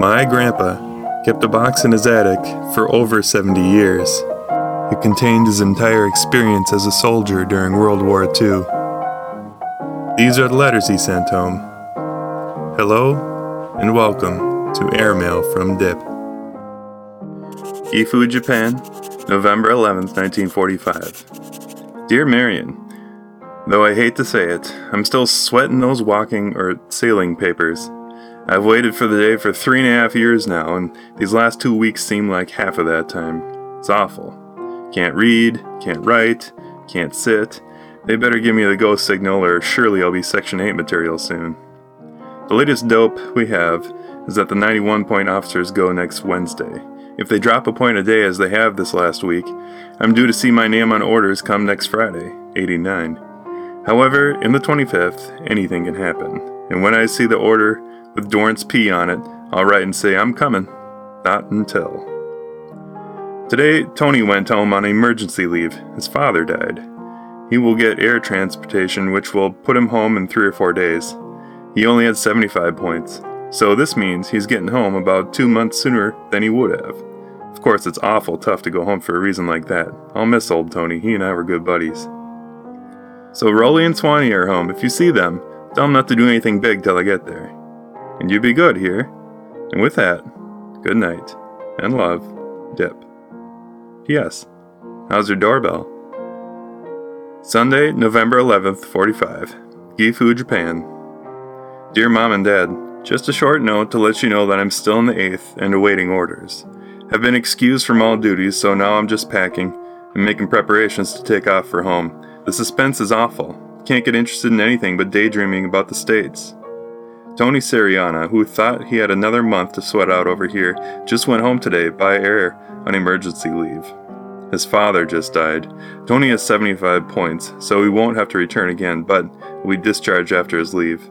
My grandpa kept a box in his attic for over 70 years. It contained his entire experience as a soldier during World War II. These are the letters he sent home. Hello and welcome to Airmail from Dip. Gifu, Japan, November 11th, 1945. Dear Marion, Though I hate to say it, I'm still sweating those walking or sailing papers. I've waited for the day for three and a half years now, and these last two weeks seem like half of that time. It's awful. Can't read, can't write, can't sit. They better give me the go signal, or surely I'll be Section 8 material soon. The latest dope we have is that the 91 point officers go next Wednesday. If they drop a point a day as they have this last week, I'm due to see my name on orders come next Friday, 89. However, in the 25th, anything can happen, and when I see the order with Dorrance P on it, I'll write and say I'm coming. Not until. Today, Tony went home on emergency leave. His father died. He will get air transportation, which will put him home in three or four days. He only had 75 points, so this means he's getting home about two months sooner than he would have. Of course, it's awful tough to go home for a reason like that. I'll miss old Tony, he and I were good buddies. So Rolly and Swanee are home. If you see them, tell them not to do anything big till I get there and you be good here. And with that, good night, and love, Dip. P.S. How's your doorbell? Sunday, November 11th, 45. Gifu, Japan. Dear Mom and Dad, just a short note to let you know that I'm still in the 8th and awaiting orders. Have been excused from all duties, so now I'm just packing and making preparations to take off for home. The suspense is awful. Can't get interested in anything but daydreaming about the States. Tony Seriana, who thought he had another month to sweat out over here, just went home today by air on emergency leave. His father just died. Tony has 75 points, so he won't have to return again, but will be discharged after his leave.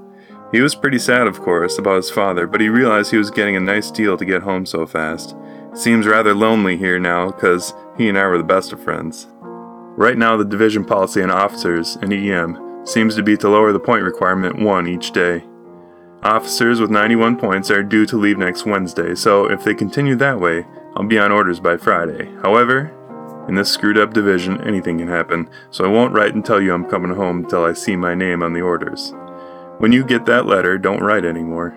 He was pretty sad, of course, about his father, but he realized he was getting a nice deal to get home so fast. seems rather lonely here now, because he and I were the best of friends. Right now, the division policy on officers and EM seems to be to lower the point requirement one each day. Officers with 91 points are due to leave next Wednesday, so if they continue that way, I'll be on orders by Friday. However, in this screwed up division, anything can happen, so I won't write and tell you I'm coming home until I see my name on the orders. When you get that letter, don't write anymore.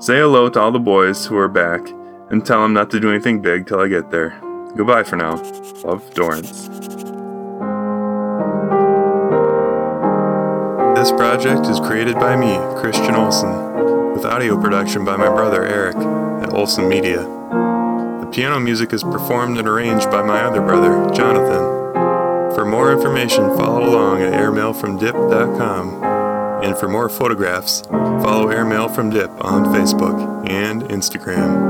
Say hello to all the boys who are back, and tell them not to do anything big till I get there. Goodbye for now. Love, Dorrance. This project is created by me, Christian Olson, with audio production by my brother Eric at Olson Media. The piano music is performed and arranged by my other brother, Jonathan. For more information, follow along at airmailfromdip.com. And for more photographs, follow Airmail from Dip on Facebook and Instagram.